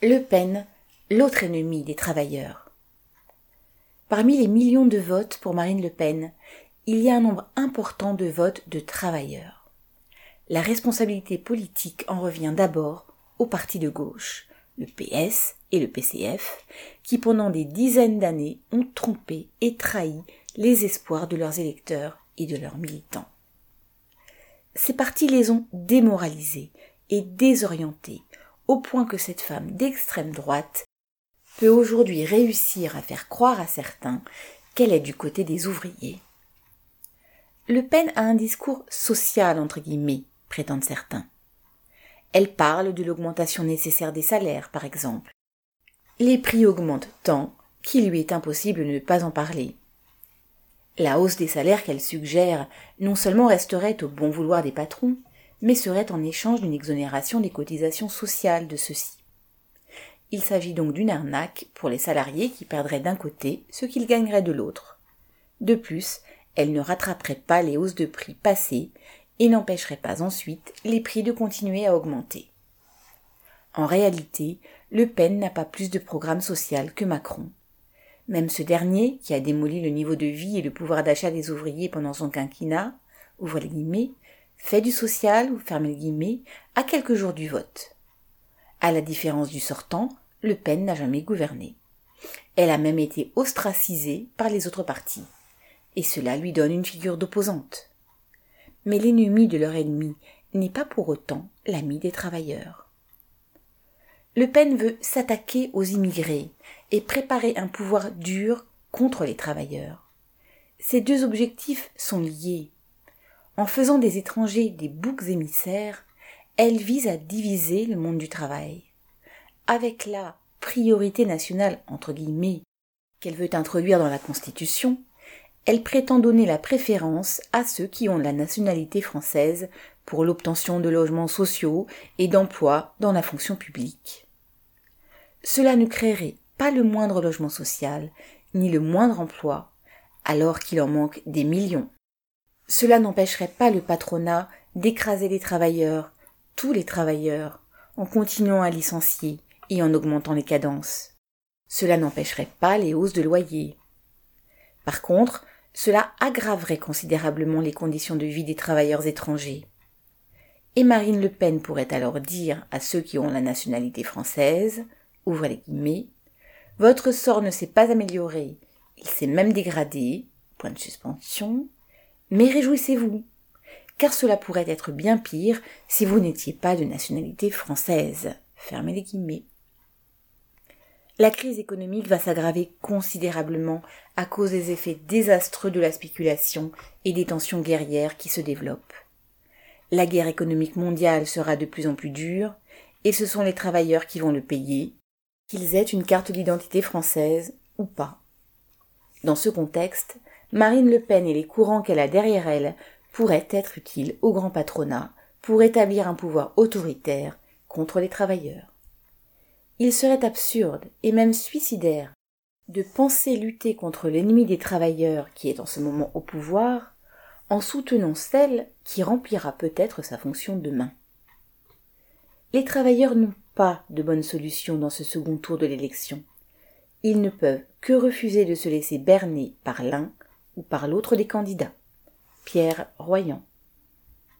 Le Pen, l'autre ennemi des travailleurs. Parmi les millions de votes pour Marine Le Pen, il y a un nombre important de votes de travailleurs. La responsabilité politique en revient d'abord aux partis de gauche, le PS et le PCF, qui pendant des dizaines d'années ont trompé et trahi les espoirs de leurs électeurs et de leurs militants. Ces partis les ont démoralisés et désorientés au point que cette femme d'extrême droite peut aujourd'hui réussir à faire croire à certains qu'elle est du côté des ouvriers. Le Pen a un discours social entre guillemets, prétendent certains. Elle parle de l'augmentation nécessaire des salaires, par exemple. Les prix augmentent tant qu'il lui est impossible de ne pas en parler. La hausse des salaires qu'elle suggère non seulement resterait au bon vouloir des patrons, mais serait en échange d'une exonération des cotisations sociales de ceux-ci. Il s'agit donc d'une arnaque pour les salariés qui perdraient d'un côté ce qu'ils gagneraient de l'autre. De plus, elle ne rattraperait pas les hausses de prix passées et n'empêcherait pas ensuite les prix de continuer à augmenter. En réalité, Le Pen n'a pas plus de programme social que Macron. Même ce dernier, qui a démoli le niveau de vie et le pouvoir d'achat des ouvriers pendant son quinquennat, ouvre les guillemets, fait du social, ou ferme les guillemets, à quelques jours du vote. À la différence du sortant, Le Pen n'a jamais gouverné. Elle a même été ostracisée par les autres partis. Et cela lui donne une figure d'opposante. Mais l'ennemi de leur ennemi n'est pas pour autant l'ami des travailleurs. Le Pen veut s'attaquer aux immigrés et préparer un pouvoir dur contre les travailleurs. Ces deux objectifs sont liés en faisant des étrangers des boucs émissaires, elle vise à diviser le monde du travail. Avec la priorité nationale, qu'elle veut introduire dans la Constitution, elle prétend donner la préférence à ceux qui ont la nationalité française pour l'obtention de logements sociaux et d'emplois dans la fonction publique. Cela ne créerait pas le moindre logement social, ni le moindre emploi, alors qu'il en manque des millions. Cela n'empêcherait pas le patronat d'écraser les travailleurs, tous les travailleurs, en continuant à licencier et en augmentant les cadences. Cela n'empêcherait pas les hausses de loyer. Par contre, cela aggraverait considérablement les conditions de vie des travailleurs étrangers. Et Marine Le Pen pourrait alors dire à ceux qui ont la nationalité française, ouvrez les guillemets, votre sort ne s'est pas amélioré, il s'est même dégradé, point de suspension, mais réjouissez-vous, car cela pourrait être bien pire si vous n'étiez pas de nationalité française. Fermez les guillemets. La crise économique va s'aggraver considérablement à cause des effets désastreux de la spéculation et des tensions guerrières qui se développent. La guerre économique mondiale sera de plus en plus dure, et ce sont les travailleurs qui vont le payer, qu'ils aient une carte d'identité française ou pas. Dans ce contexte, Marine Le Pen et les courants qu'elle a derrière elle pourraient être utiles au grand patronat pour établir un pouvoir autoritaire contre les travailleurs. Il serait absurde et même suicidaire de penser lutter contre l'ennemi des travailleurs qui est en ce moment au pouvoir en soutenant celle qui remplira peut-être sa fonction demain. Les travailleurs n'ont pas de bonne solution dans ce second tour de l'élection. Ils ne peuvent que refuser de se laisser berner par l'un ou par l'autre des candidats. Pierre Royan.